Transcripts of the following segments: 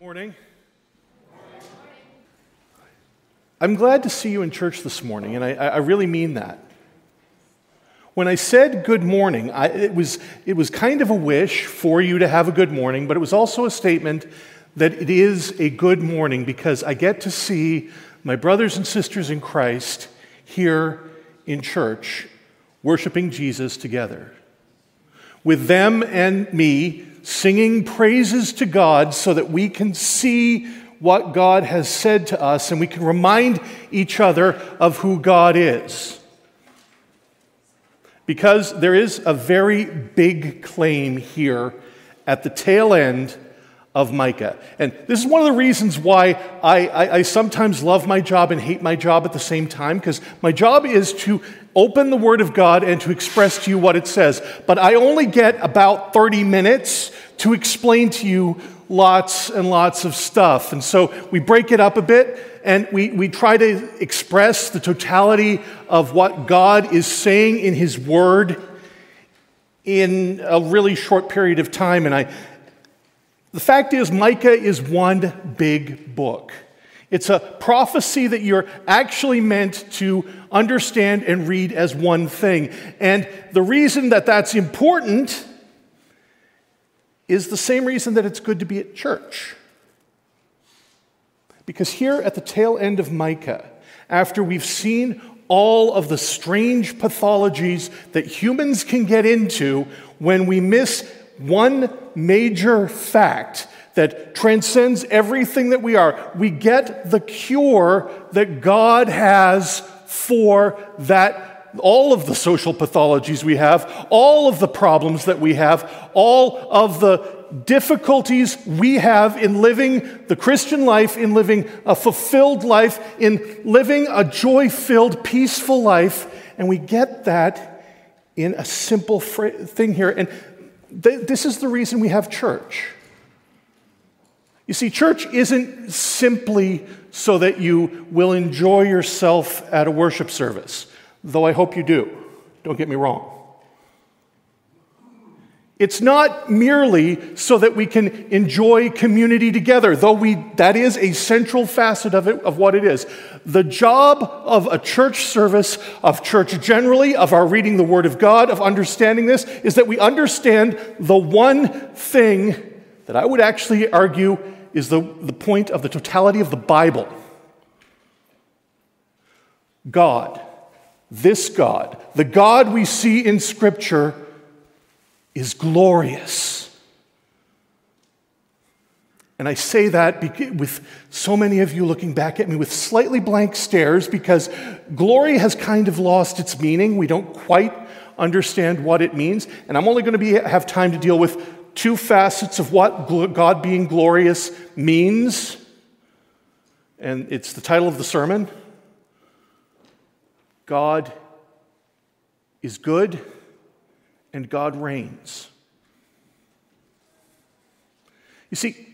Morning. I'm glad to see you in church this morning, and I, I really mean that. When I said good morning, I, it, was, it was kind of a wish for you to have a good morning, but it was also a statement that it is a good morning because I get to see my brothers and sisters in Christ here in church worshiping Jesus together. With them and me singing praises to God so that we can see what God has said to us and we can remind each other of who God is. Because there is a very big claim here at the tail end of Micah. And this is one of the reasons why I, I, I sometimes love my job and hate my job at the same time, because my job is to open the Word of God and to express to you what it says. But I only get about 30 minutes to explain to you lots and lots of stuff. And so we break it up a bit and we, we try to express the totality of what God is saying in His Word in a really short period of time. And I, the fact is, Micah is one big book. It's a prophecy that you're actually meant to understand and read as one thing. And the reason that that's important is the same reason that it's good to be at church. Because here at the tail end of Micah, after we've seen all of the strange pathologies that humans can get into when we miss one major fact that transcends everything that we are. We get the cure that God has for that all of the social pathologies we have, all of the problems that we have, all of the difficulties we have in living the Christian life, in living a fulfilled life, in living a joy filled, peaceful life. And we get that in a simple thing here. And th- this is the reason we have church. You see, church isn't simply so that you will enjoy yourself at a worship service, though I hope you do. Don't get me wrong. It's not merely so that we can enjoy community together, though we, that is a central facet of it, of what it is. The job of a church service, of church generally, of our reading the Word of God, of understanding this, is that we understand the one thing that I would actually argue is the, the point of the totality of the Bible God, this God, the God we see in Scripture, is glorious. And I say that with so many of you looking back at me with slightly blank stares because glory has kind of lost its meaning. We don't quite understand what it means. And I'm only going to be, have time to deal with two facets of what God being glorious means. And it's the title of the sermon God is good and God reigns. You see,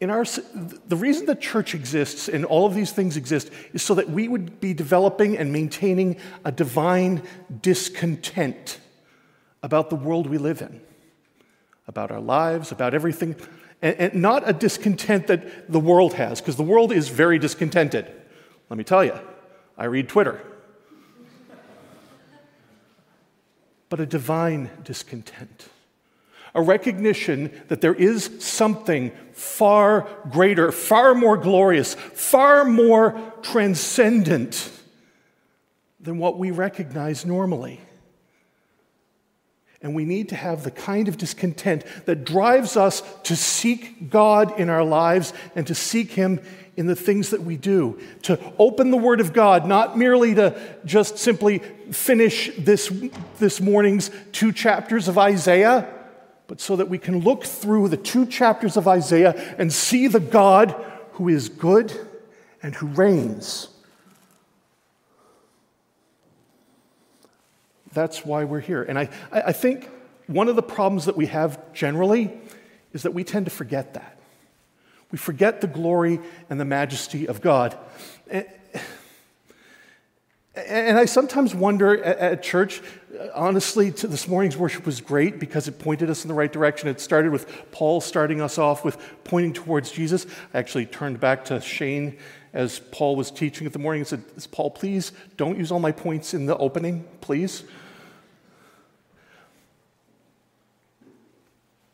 in our, the reason the church exists and all of these things exist is so that we would be developing and maintaining a divine discontent about the world we live in, about our lives, about everything, and, and not a discontent that the world has, because the world is very discontented. Let me tell you, I read Twitter. but a divine discontent. A recognition that there is something far greater, far more glorious, far more transcendent than what we recognize normally. And we need to have the kind of discontent that drives us to seek God in our lives and to seek Him in the things that we do, to open the Word of God, not merely to just simply finish this, this morning's two chapters of Isaiah, but so that we can look through the two chapters of Isaiah and see the God who is good and who reigns. That's why we're here. And I, I think one of the problems that we have generally is that we tend to forget that. We forget the glory and the majesty of God. Eh, And I sometimes wonder at church, honestly, this morning's worship was great because it pointed us in the right direction. It started with Paul starting us off with pointing towards Jesus. I actually turned back to Shane as Paul was teaching at the morning and said, Paul, please don't use all my points in the opening, please.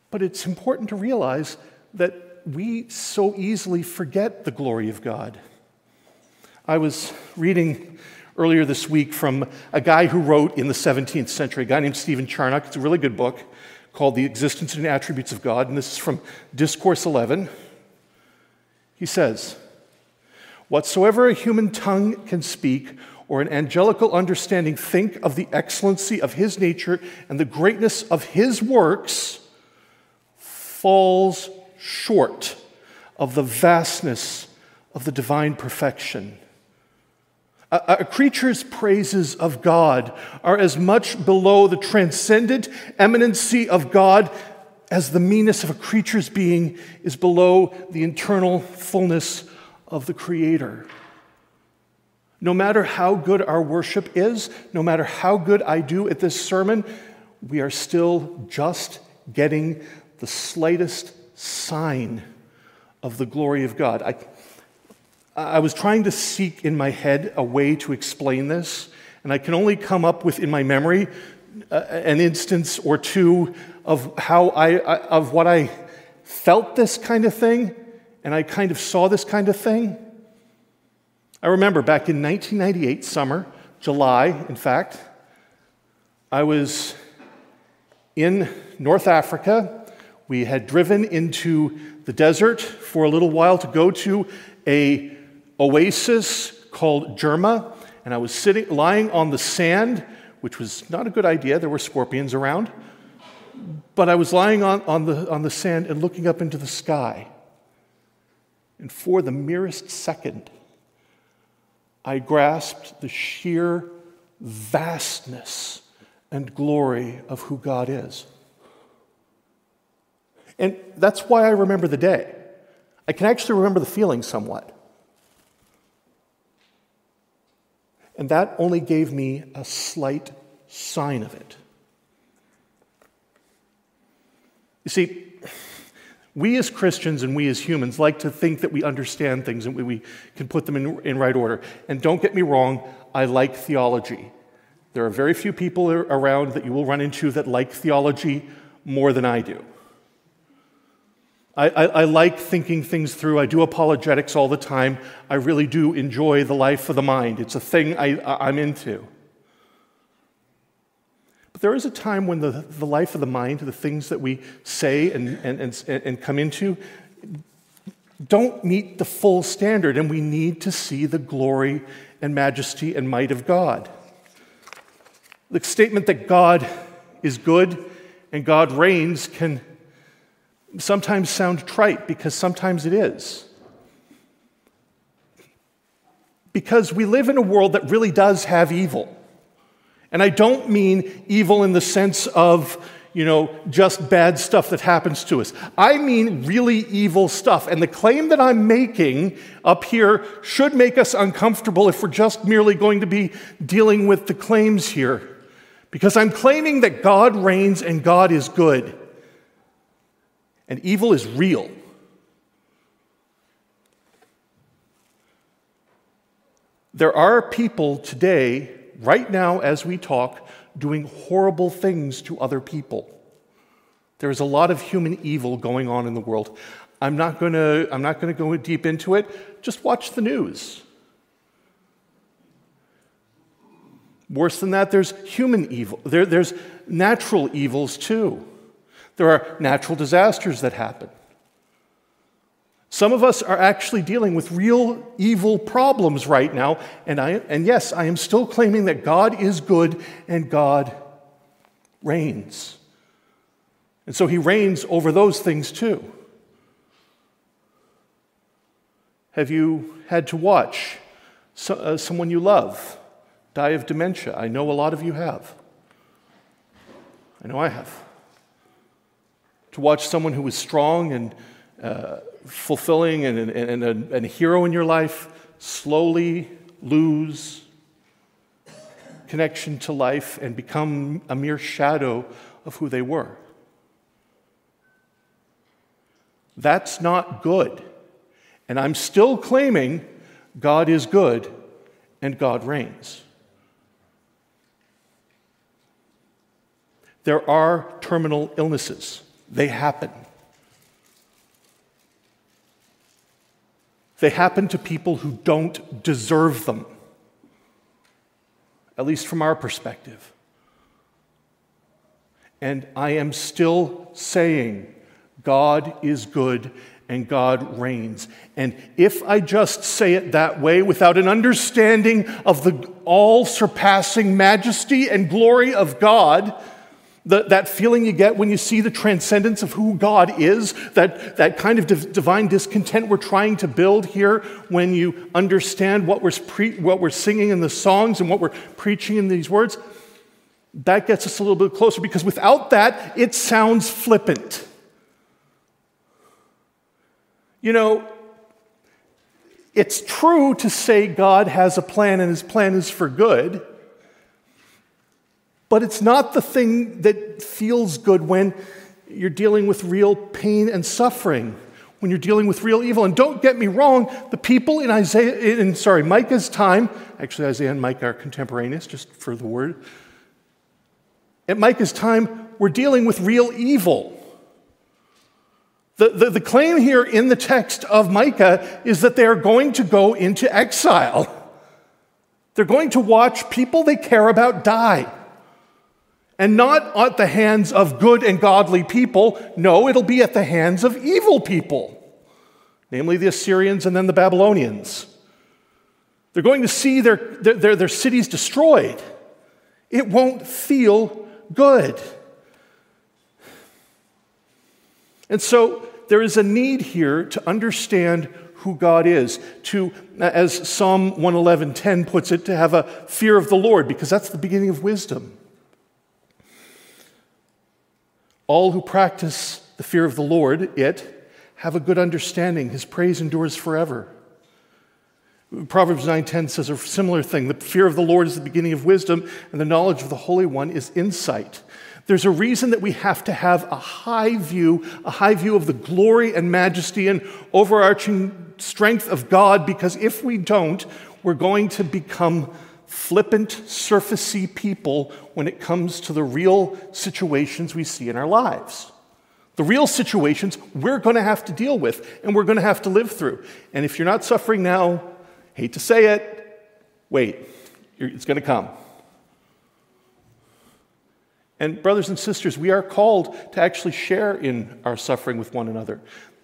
But it's important to realize that we so easily forget the glory of God. I was reading earlier this week from a guy who wrote in the 17th century, a guy named Stephen Charnock. It's a really good book called The Existence and Attributes of God, and this is from Discourse 11. He says, Whatsoever a human tongue can speak, or an angelical understanding think of the excellency of his nature and the greatness of his works, falls short of the vastness of the divine perfection. A, creature's praises of God are as much below the transcendent eminency of God as the meanness of a creature's being is below the internal fullness of the Creator. No matter how good our worship is, no matter how good I do at this sermon, we are still just getting the slightest sign of the glory of God. I, I was trying to seek in my head a way to explain this, and I can only come up with in my memory uh, an instance or two of how I, of what I felt this kind of thing, and I kind of saw this kind of thing. I remember back in 1998, summer, July, in fact, I was in North Africa. We had driven into the desert for a little while to go to a oasis called Jerma, and I was sitting, lying on the sand, which was not a good idea. There were scorpions around. But I was lying on, on, the, on the sand and looking up into the sky. And for the merest second, I grasped the sheer vastness and glory of who God is. And that's why I remember the day. I can actually remember the feeling somewhat. And that only gave me a slight sign of it. You see, we as Christians and we as humans like to think that we understand things and we, can put them in, in right order. And don't get me wrong, I like theology. There are very few people around that you will run into that like theology more than I do. I, I, I, like thinking things through. I do apologetics all the time. I really do enjoy the life of the mind. It's a thing I, I'm into. But there is a time when the, the life of the mind, the things that we say and, and, and, and come into, don't meet the full standard, and we need to see the glory and majesty and might of God. The statement that God is good and God reigns can sometimes sound trite because sometimes it is. Because we live in a world that really does have evil. And I don't mean evil in the sense of, you know, just bad stuff that happens to us. I mean really evil stuff. And the claim that I'm making up here should make us uncomfortable if we're just merely going to be dealing with the claims here. Because I'm claiming that God reigns and God is good and evil is real. There are people today, right now as we talk, doing horrible things to other people. There is a lot of human evil going on in the world. I'm not going to I'm not going to go deep into it. Just watch the news. Worse than that, there's human evil. There, there's natural evils too. There are natural disasters that happen. Some of us are actually dealing with real evil problems right now, and, I, and yes, I am still claiming that God is good and God reigns. And so he reigns over those things too. Have you had to watch so, uh, someone you love die of dementia? I know a lot of you have. I know I have to watch someone who was strong and uh, fulfilling and, and, and, a, and a hero in your life slowly lose connection to life and become a mere shadow of who they were. That's not good. And I'm still claiming God is good and God reigns. There are terminal illnesses, they happen. They happen to people who don't deserve them, at least from our perspective. And I am still saying God is good and God reigns. And if I just say it that way without an understanding of the all surpassing majesty and glory of God, the, that feeling you get when you see the transcendence of who God is, that, that kind of div- divine discontent we're trying to build here when you understand what we're, pre- what we're singing in the songs and what we're preaching in these words, that gets us a little bit closer because without that, it sounds flippant. You know, it's true to say God has a plan and his plan is for good, but it's not the thing that feels good when you're dealing with real pain and suffering, when you're dealing with real evil. And don't get me wrong, the people in Isaiah, in sorry, Micah's time, actually Isaiah and Micah are contemporaneous, just for the word. At Micah's time, we're dealing with real evil. The, the, the, claim here in the text of Micah is that they are going to go into exile. They're going to watch people they care about die. And not at the hands of good and godly people. No, it'll be at the hands of evil people, namely the Assyrians and then the Babylonians. They're going to see their, their, their cities destroyed. It won't feel good. And so there is a need here to understand who God is, to, as Psalm 111.10 puts it, to have a fear of the Lord, because that's the beginning of wisdom. All who practice the fear of the Lord, it, have a good understanding. His praise endures forever. Proverbs 9:10 says a similar thing. The fear of the Lord is the beginning of wisdom, and the knowledge of the Holy One is insight. There's a reason that we have to have a high view, a high view of the glory and majesty and overarching strength of God, because if we don't, we're going to become flippant, surfacey people when it comes to the real situations we see in our lives. The real situations we're going to have to deal with and we're going to have to live through. And if you're not suffering now, hate to say it, wait, it's going to come. And, brothers and sisters, we are called to actually share in our suffering with one another.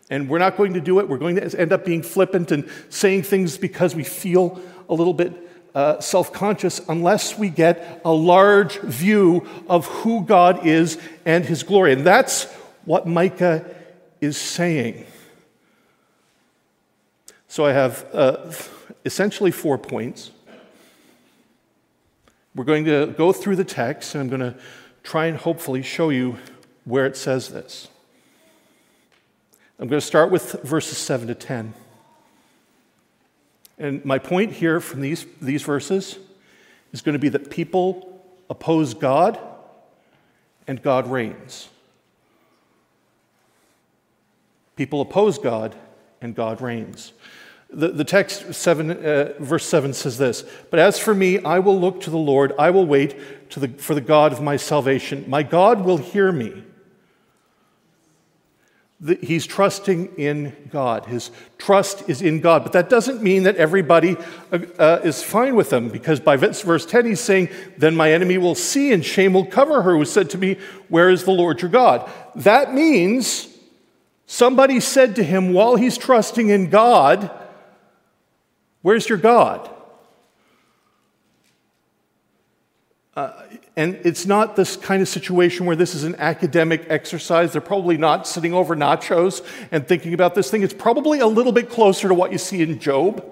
And we're not going to do it. We're going to end up being flippant and saying things because we feel a little bit uh, self conscious unless we get a large view of who God is and his glory. And that's what Micah is saying. So I have uh, essentially four points. We're going to go through the text, and I'm going to try and hopefully show you where it says this. I'm going to start with verses 7 to 10. And my point here from these, these verses is going to be that people oppose God and God reigns. People oppose God and God reigns. The, the text, seven, uh, verse 7 says this But as for me, I will look to the Lord, I will wait to the, for the God of my salvation. My God will hear me. He's trusting in God. His trust is in God. But that doesn't mean that everybody uh, uh, is fine with him, because by verse 10, he's saying, Then my enemy will see, and shame will cover her who said to me, Where is the Lord your God? That means somebody said to him while he's trusting in God, Where's your God? Uh, and it's not this kind of situation where this is an academic exercise. They're probably not sitting over nachos and thinking about this thing. It's probably a little bit closer to what you see in Job,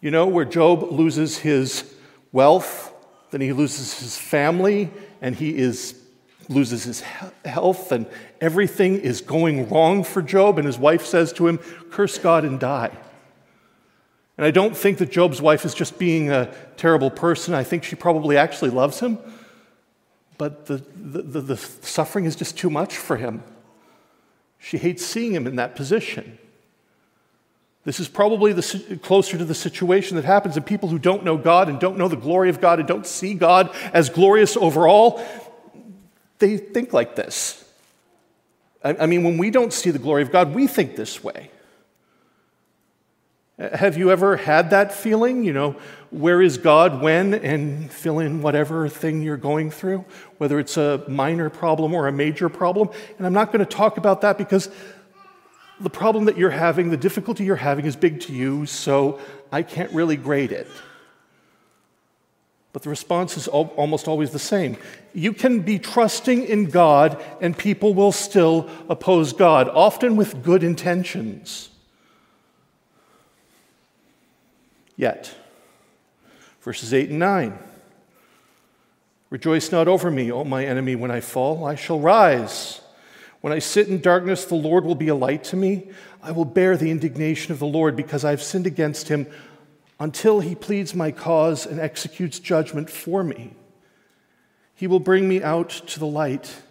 you know, where Job loses his wealth, then he loses his family, and he is loses his health, and everything is going wrong for Job. And his wife says to him, Curse God and die. And I don't think that Job's wife is just being a terrible person. I think she probably actually loves him. But the, the, the, the suffering is just too much for him. She hates seeing him in that position. This is probably the, closer to the situation that happens in people who don't know God and don't know the glory of God and don't see God as glorious overall. They think like this. I, I mean, when we don't see the glory of God, we think this way. Have you ever had that feeling? You know, where is God when? And fill in whatever thing you're going through, whether it's a minor problem or a major problem. And I'm not going to talk about that because the problem that you're having, the difficulty you're having is big to you, so I can't really grade it. But the response is almost always the same. You can be trusting in God, and people will still oppose God, often with good intentions. Yet, verses 8 and 9 Rejoice not over me, O my enemy, when I fall. I shall rise. When I sit in darkness, the Lord will be a light to me. I will bear the indignation of the Lord because I have sinned against him until he pleads my cause and executes judgment for me. He will bring me out to the light.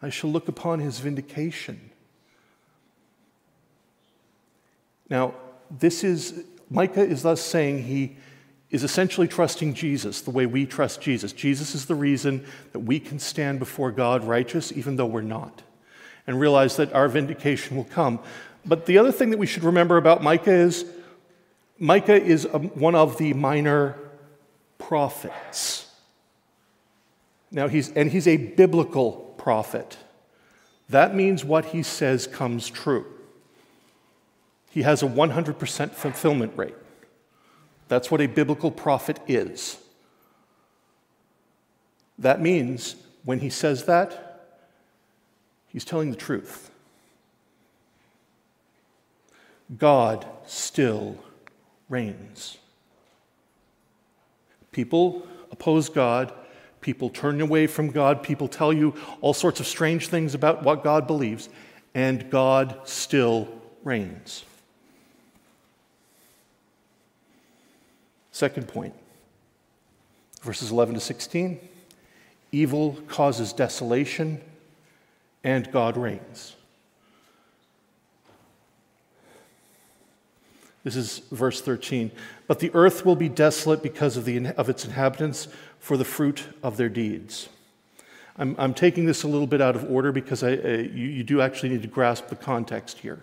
I shall look upon his vindication. Now, this is, Micah is thus saying he is essentially trusting Jesus the way we trust Jesus. Jesus is the reason that we can stand before God righteous even though we're not and realize that our vindication will come. But the other thing that we should remember about Micah is Micah is a, one of the minor prophets. Now, he's, and he's a biblical prophet. That means what he says comes true. He has a 100% fulfillment rate. That's what a biblical prophet is. That means when he says that, He's telling the truth. God still reigns. People oppose God. People turn away from God. People tell you all sorts of strange things about what God believes. And God still reigns. Second point verses 11 to 16 evil causes desolation and God reigns. This is verse 13. But the earth will be desolate because of, the, of its inhabitants for the fruit of their deeds. I'm, I'm taking this a little bit out of order because I, uh, you, you do actually need to grasp the context here.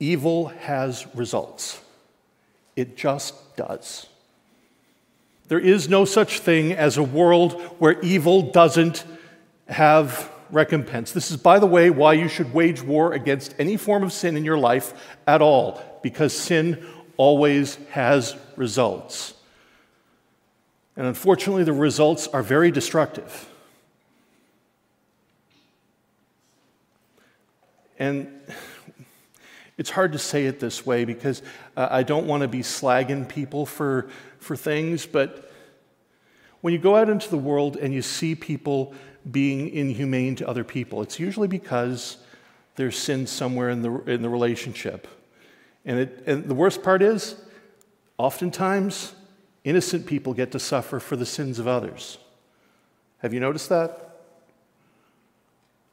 Evil has results, it just does. There is no such thing as a world where evil doesn't have recompense. This is, by the way, why you should wage war against any form of sin in your life at all, because sin always has results. And unfortunately, the results are very destructive. And it's hard to say it this way because uh, I don't want to be slagging people for, for things, but when you go out into the world and you see people being inhumane to other people, it's usually because there's sin somewhere in the, in the relationship. And, it, and the worst part is, oftentimes, innocent people get to suffer for the sins of others. Have you noticed that?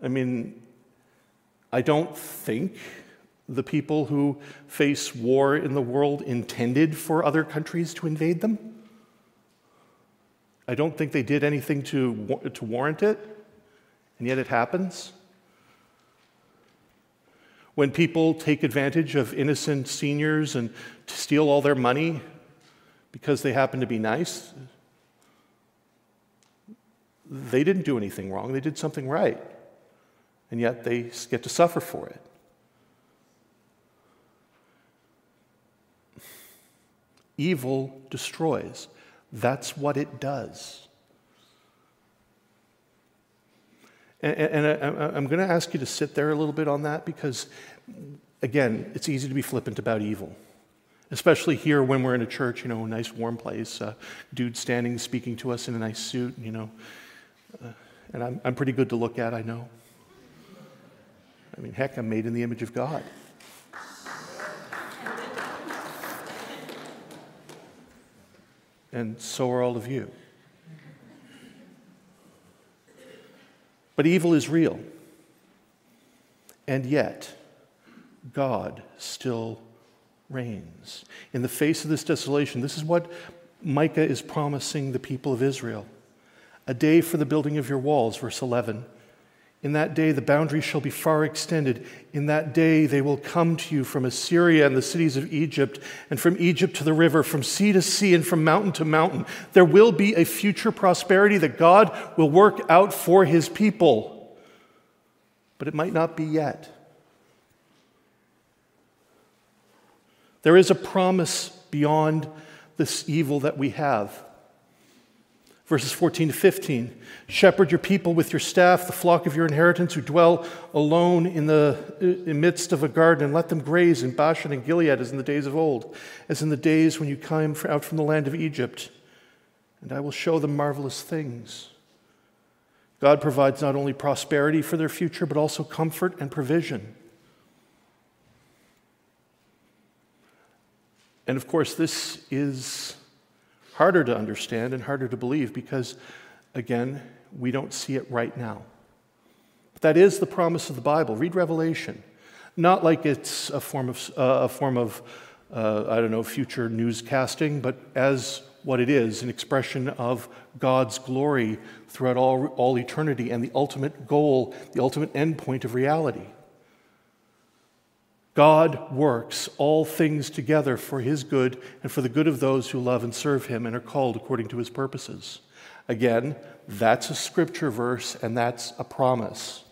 I mean, I don't think the people who face war in the world intended for other countries to invade them. I don't think they did anything to, to warrant it, and yet it happens. When people take advantage of innocent seniors and steal all their money because they happen to be nice, they didn't do anything wrong, they did something right, and yet they get to suffer for it. Evil destroys. That's what it does. And, and I, am going to ask you to sit there a little bit on that because, again, it's easy to be flippant about evil, especially here when we're in a church, you know, a nice warm place, dude standing speaking to us in a nice suit, you know. Uh, and I'm, I'm pretty good to look at, I know. I mean, heck, I'm made in the image of God. And so are all of you. But evil is real. And yet, God still reigns. In the face of this desolation, this is what Micah is promising the people of Israel a day for the building of your walls, verse 11. In that day, the boundaries shall be far extended. In that day, they will come to you from Assyria and the cities of Egypt, and from Egypt to the river, from sea to sea, and from mountain to mountain. There will be a future prosperity that God will work out for his people. But it might not be yet. There is a promise beyond this evil that we have. Verses 14 to 15 Shepherd your people with your staff, the flock of your inheritance who dwell alone in the midst of a garden, and let them graze in Bashan and Gilead as in the days of old, as in the days when you came out from the land of Egypt. And I will show them marvelous things. God provides not only prosperity for their future, but also comfort and provision. And of course, this is harder to understand and harder to believe because, again, we don't see it right now. But that is the promise of the Bible. Read Revelation. Not like it's a form of, uh, a form of uh, I don't know, future newscasting, but as what it is an expression of God's glory throughout all, all eternity and the ultimate goal, the ultimate endpoint of reality. God works all things together for his good and for the good of those who love and serve him and are called according to his purposes. Again, that's a scripture verse and that's a promise.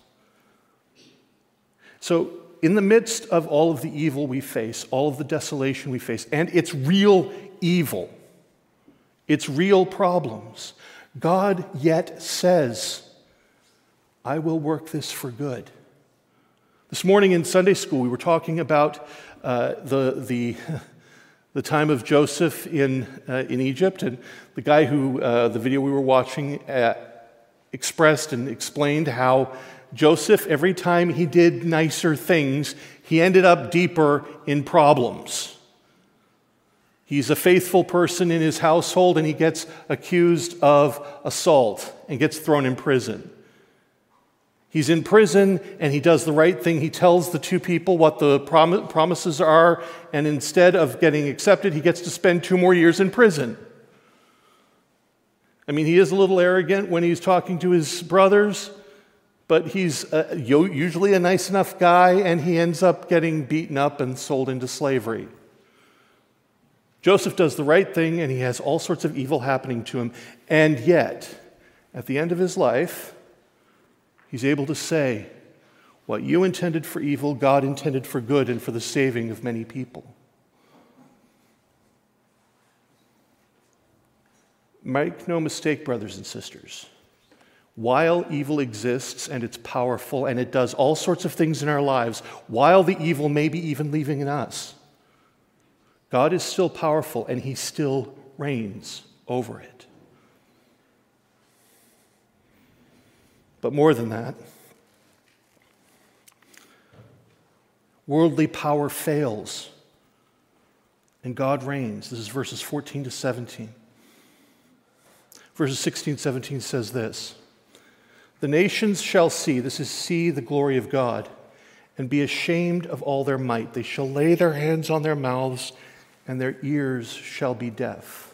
So, in the midst of all of the evil we face, all of the desolation we face, and it's real evil, it's real problems, God yet says, I will work this for good. This morning in Sunday school, we were talking about uh, the, the, the time of Joseph in, uh, in Egypt, and the guy who, uh, the video we were watching, uh, expressed and explained how Joseph, every time he did nicer things, he ended up deeper in problems. He's a faithful person in his household, and he gets accused of assault and gets thrown in prison. He's in prison and he does the right thing. He tells the two people what the prom- promises are, and instead of getting accepted, he gets to spend two more years in prison. I mean, he is a little arrogant when he's talking to his brothers, but he's uh, usually a nice enough guy, and he ends up getting beaten up and sold into slavery. Joseph does the right thing, and he has all sorts of evil happening to him, and yet, at the end of his life, He's able to say, What you intended for evil, God intended for good and for the saving of many people. Make no mistake, brothers and sisters. While evil exists and it's powerful and it does all sorts of things in our lives, while the evil may be even leaving in us, God is still powerful and he still reigns over it. But more than that, worldly power fails and God reigns. This is verses 14 to 17. Verses 16 17 says this The nations shall see, this is see the glory of God, and be ashamed of all their might. They shall lay their hands on their mouths, and their ears shall be deaf.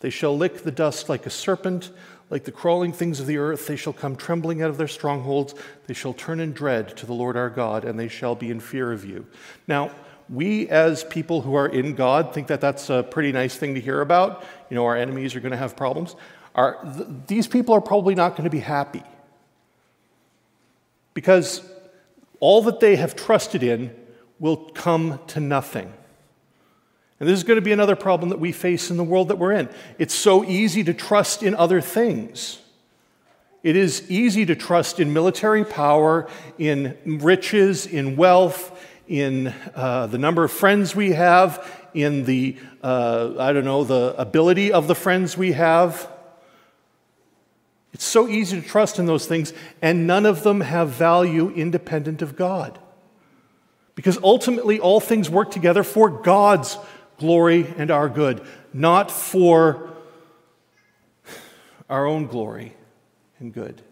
They shall lick the dust like a serpent like the crawling things of the earth, they shall come trembling out of their strongholds. They shall turn in dread to the Lord our God, and they shall be in fear of you. Now, we as people who are in God think that that's a pretty nice thing to hear about. You know, our enemies are going to have problems. Are, th- these people are probably not going to be happy because all that they have trusted in will come to nothing. And this is going to be another problem that we face in the world that we're in. It's so easy to trust in other things. It is easy to trust in military power, in riches, in wealth, in uh, the number of friends we have, in the, uh, I don't know, the ability of the friends we have. It's so easy to trust in those things, and none of them have value independent of God. Because ultimately, all things work together for God's glory and our good, not for our own glory and good.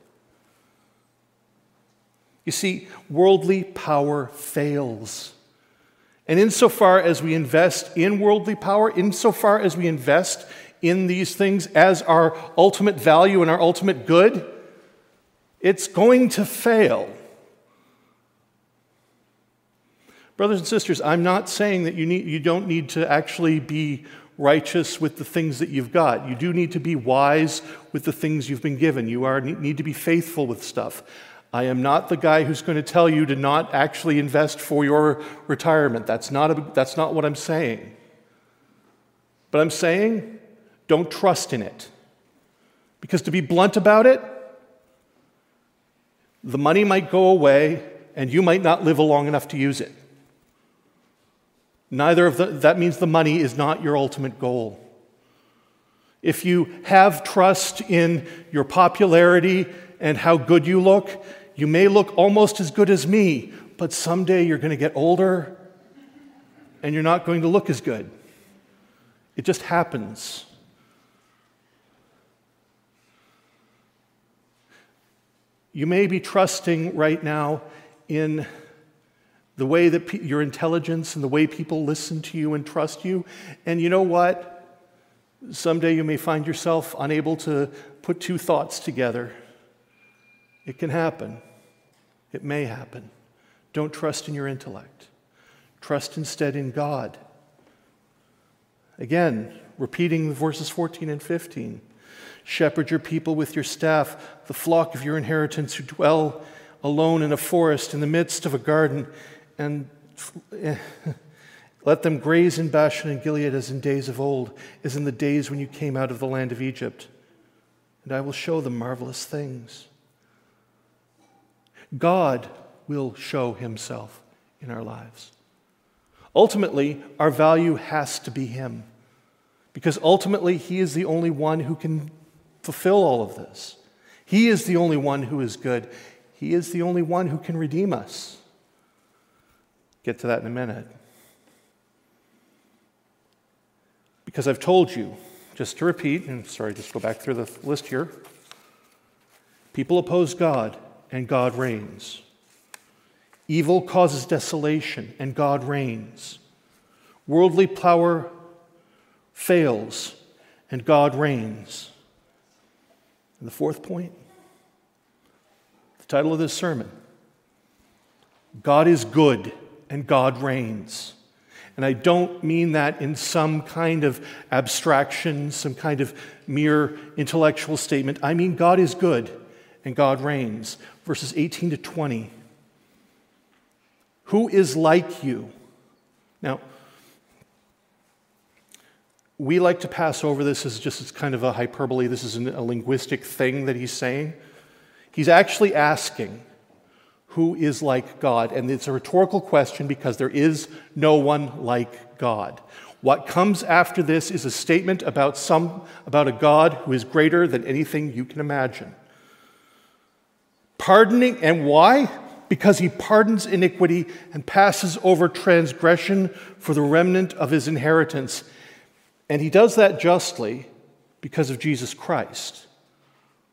You see, worldly power fails. And insofar as we invest in worldly power, insofar as we invest in these things as our ultimate value and our ultimate good, it's going to fail. Brothers and sisters, I'm not saying that you, need, you don't need to actually be righteous with the things that you've got. You do need to be wise with the things you've been given. You are, need to be faithful with stuff. I am not the guy who's going to tell you to not actually invest for your retirement. That's not, a, that's not what I'm saying. But I'm saying don't trust in it. Because to be blunt about it, the money might go away and you might not live long enough to use it. Neither of the, that means the money is not your ultimate goal. If you have trust in your popularity and how good you look, you may look almost as good as me, but someday you're going to get older and you're not going to look as good. It just happens. You may be trusting right now in the way that pe- your intelligence and the way people listen to you and trust you. And you know what? Someday you may find yourself unable to put two thoughts together. It can happen. It may happen. Don't trust in your intellect. Trust instead in God. Again, repeating verses 14 and 15. Shepherd your people with your staff, the flock of your inheritance who dwell alone in a forest in the midst of a garden and let them graze in Bashan and Gilead as in days of old, as in the days when you came out of the land of Egypt. And I will show them marvelous things. God will show himself in our lives. Ultimately, our value has to be Him, because ultimately, He is the only one who can fulfill all of this. He is the only one who is good. He is the only one who can redeem us. Get to that in a minute. Because I've told you, just to repeat, and sorry, just go back through the list here. People oppose God, and God reigns. Evil causes desolation, and God reigns. Worldly power fails, and God reigns. And the fourth point the title of this sermon God is good and God reigns. And I don't mean that in some kind of abstraction, some kind of mere intellectual statement. I mean God is good and God reigns. Verses 18 to 20. Who is like you? Now, we like to pass over this as just as kind of a hyperbole. This is a linguistic thing that he's saying. He's actually asking, who is like God? And it's a rhetorical question because there is no one like God. What comes after this is a statement about, some, about a God who is greater than anything you can imagine. Pardoning, and why? Because he pardons iniquity and passes over transgression for the remnant of his inheritance. And he does that justly because of Jesus Christ,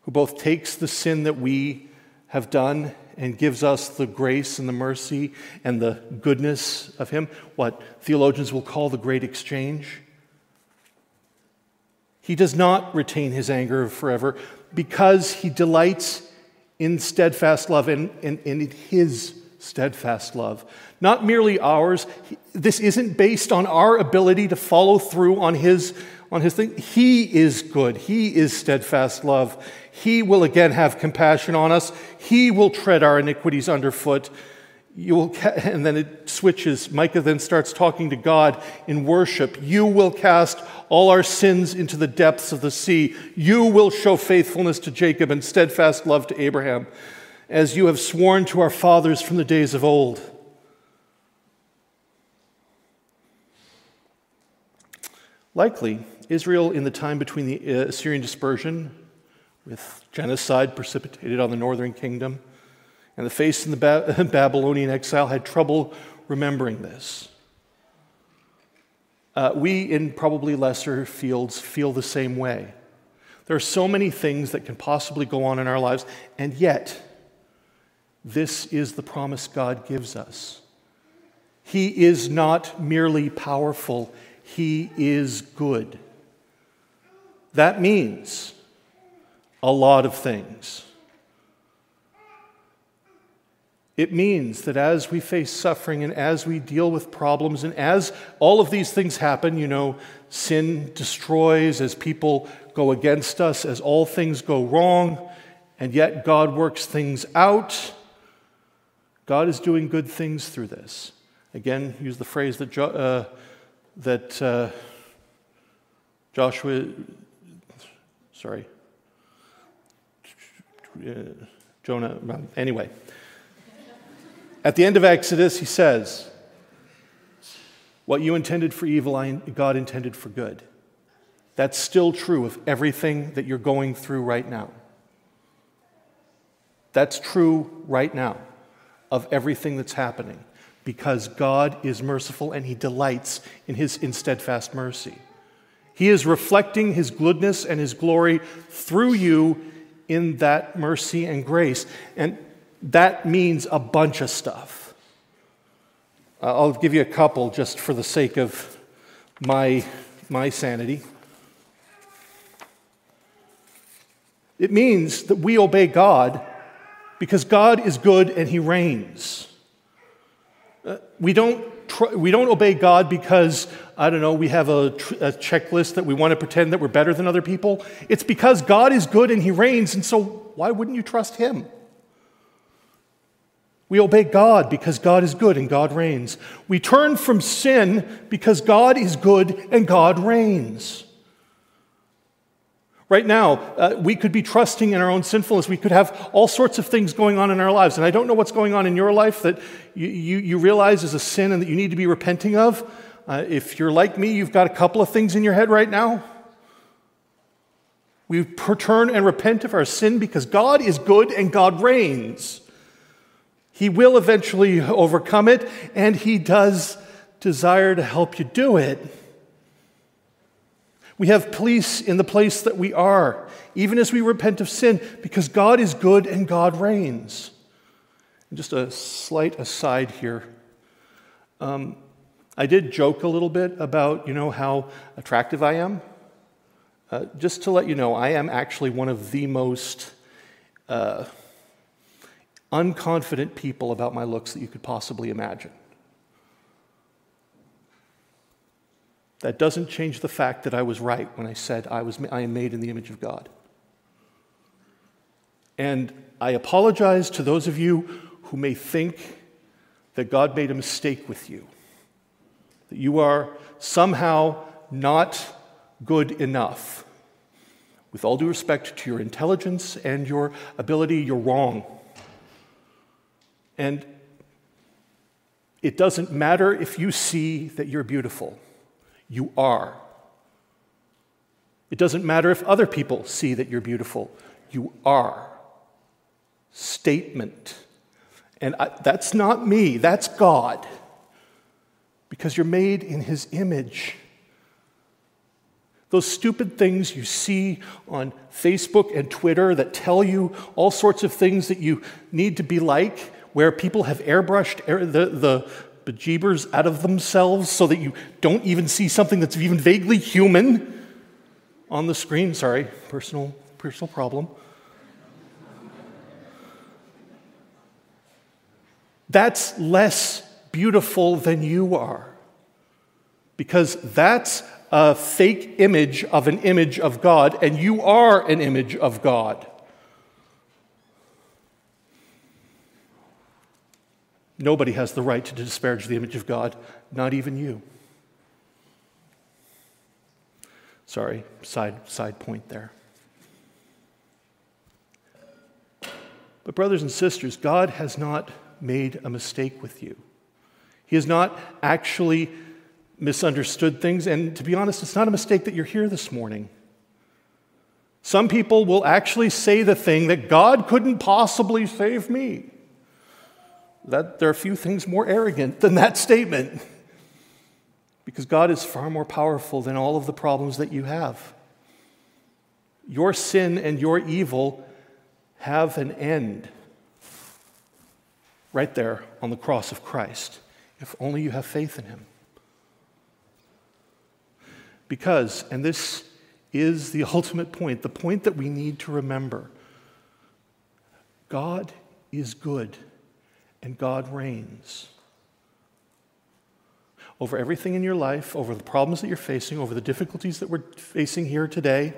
who both takes the sin that we have done and gives us the grace and the mercy and the goodness of Him, what theologians will call the great exchange. He does not retain his anger forever because he delights in steadfast love and in his steadfast love. Not merely ours. This isn't based on our ability to follow through on his on his thing. He is good. He is steadfast love. He will again have compassion on us. He will tread our iniquities underfoot. You will, and then it switches. Micah then starts talking to God in worship. You will cast all our sins into the depths of the sea. You will show faithfulness to Jacob and steadfast love to Abraham, as you have sworn to our fathers from the days of old. Likely, Israel, in the time between the uh, Assyrian dispersion, with genocide precipitated on the northern kingdom. And the face in the ba- Babylonian exile had trouble remembering this. Uh, we, in probably lesser fields, feel the same way. There are so many things that can possibly go on in our lives, and yet, this is the promise God gives us. He is not merely powerful, He is good. That means a lot of things. It means that as we face suffering and as we deal with problems and as all of these things happen, you know, sin destroys, as people go against us, as all things go wrong, and yet God works things out. God is doing good things through this. Again, use the phrase that, uh, that uh, Joshua, sorry, uh, Jonah, anyway. At the end of Exodus, he says, What you intended for evil, God intended for good. That's still true of everything that you're going through right now. That's true right now of everything that's happening because God is merciful and he delights in his in steadfast mercy. He is reflecting his goodness and his glory through you in that mercy and grace. And that means a bunch of stuff. I'll give you a couple just for the sake of my, my sanity. It means that we obey God because God is good and He reigns. Uh, we don't, tr- we don't obey God because, I don't know, we have a, tr- a checklist that we want to pretend that we're better than other people. It's because God is good and He reigns, and so why wouldn't you trust Him? We obey God because God is good and God reigns. We turn from sin because God is good and God reigns. Right now, uh, we could be trusting in our own sinfulness. We could have all sorts of things going on in our lives. And I don't know what's going on in your life that you, you, you realize is a sin and that you need to be repenting of. Uh, if you're like me, you've got a couple of things in your head right now. We turn and repent of our sin because God is good and God reigns. He will eventually overcome it, and He does desire to help you do it. We have peace in the place that we are, even as we repent of sin, because God is good and God reigns. And just a slight aside here. Um, I did joke a little bit about, you know, how attractive I am. Uh, just to let you know, I am actually one of the most uh, unconfident people about my looks that you could possibly imagine. That doesn't change the fact that I was right when I said I, was, I am made in the image of God. And I apologize to those of you who may think that God made a mistake with you, that you are somehow not good enough. With all due respect to your intelligence and your ability, you're wrong. And it doesn't matter if you see that you're beautiful, you are. It doesn't matter if other people see that you're beautiful, you are. Statement. And I, that's not me, that's God. Because you're made in His image. Those stupid things you see on Facebook and Twitter that tell you all sorts of things that you need to be like, where people have airbrushed air, the, the bejeebers out of themselves so that you don't even see something that's even vaguely human on the screen. Sorry, personal, personal problem. That's less beautiful than you are. Because that's a fake image of an image of God, and you are an image of God. Nobody has the right to disparage the image of God, not even you. Sorry, side, side point there. But, brothers and sisters, God has not made a mistake with you. He has not actually misunderstood things. And to be honest, it's not a mistake that you're here this morning. Some people will actually say the thing that God couldn't possibly save me. That, there are few things more arrogant than that statement. Because God is far more powerful than all of the problems that you have. Your sin and your evil have an end right there on the cross of Christ, if only you have faith in Him. Because, and this is the ultimate point, the point that we need to remember God is good and God reigns. Over everything in your life, over the problems that you're facing, over the difficulties that we're facing here today,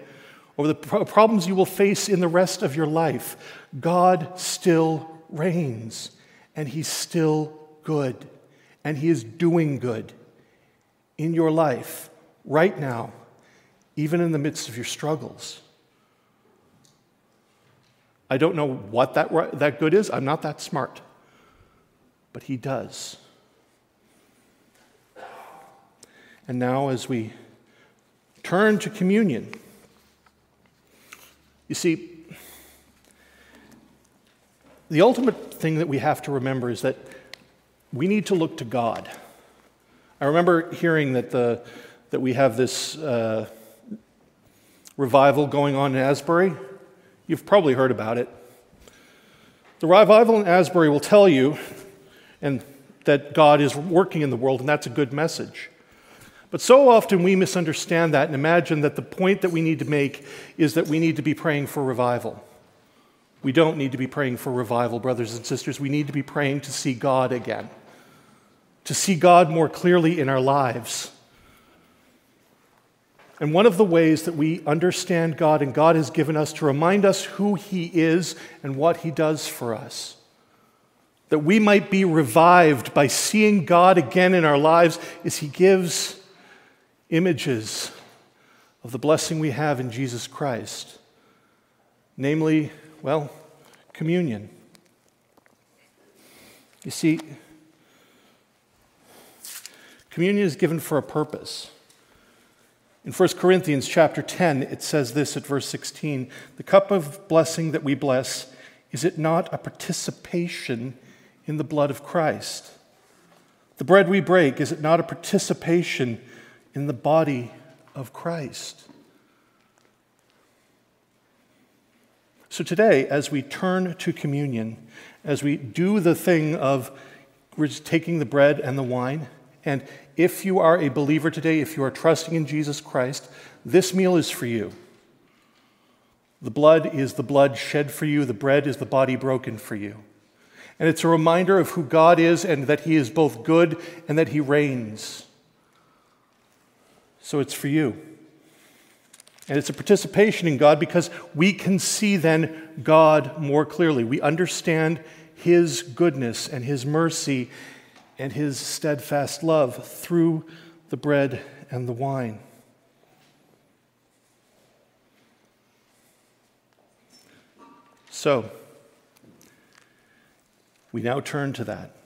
over the pro- problems you will face in the rest of your life, God still reigns and He's still good and He is doing good in your life right now even in the midst of your struggles. I don't know what that, that good is. I'm not that smart. But He does. And now, as we turn to communion, you see, the ultimate thing that we have to remember is that we need to look to God. I remember hearing that, the, that we have this. Uh, revival going on in Asbury. You've probably heard about it. The revival in Asbury will tell you and that God is working in the world, and that's a good message. But so often we misunderstand that and imagine that the point that we need to make is that we need to be praying for revival. We don't need to be praying for revival, brothers and sisters. We need to be praying to see God again, to see God more clearly in our lives. And one of the ways that we understand God and God has given us to remind us who He is and what He does for us, that we might be revived by seeing God again in our lives, is He gives images of the blessing we have in Jesus Christ. Namely, well, communion. You see, communion is given for a purpose. In 1 Corinthians chapter 10, it says this at verse 16 The cup of blessing that we bless, is it not a participation in the blood of Christ? The bread we break, is it not a participation in the body of Christ? So today, as we turn to communion, as we do the thing of taking the bread and the wine, and if you are a believer today, if you are trusting in Jesus Christ, this meal is for you. The blood is the blood shed for you, the bread is the body broken for you. And it's a reminder of who God is and that He is both good and that He reigns. So it's for you. And it's a participation in God because we can see then God more clearly. We understand His goodness and His mercy and his steadfast love through the bread and the wine. So, we now turn to that.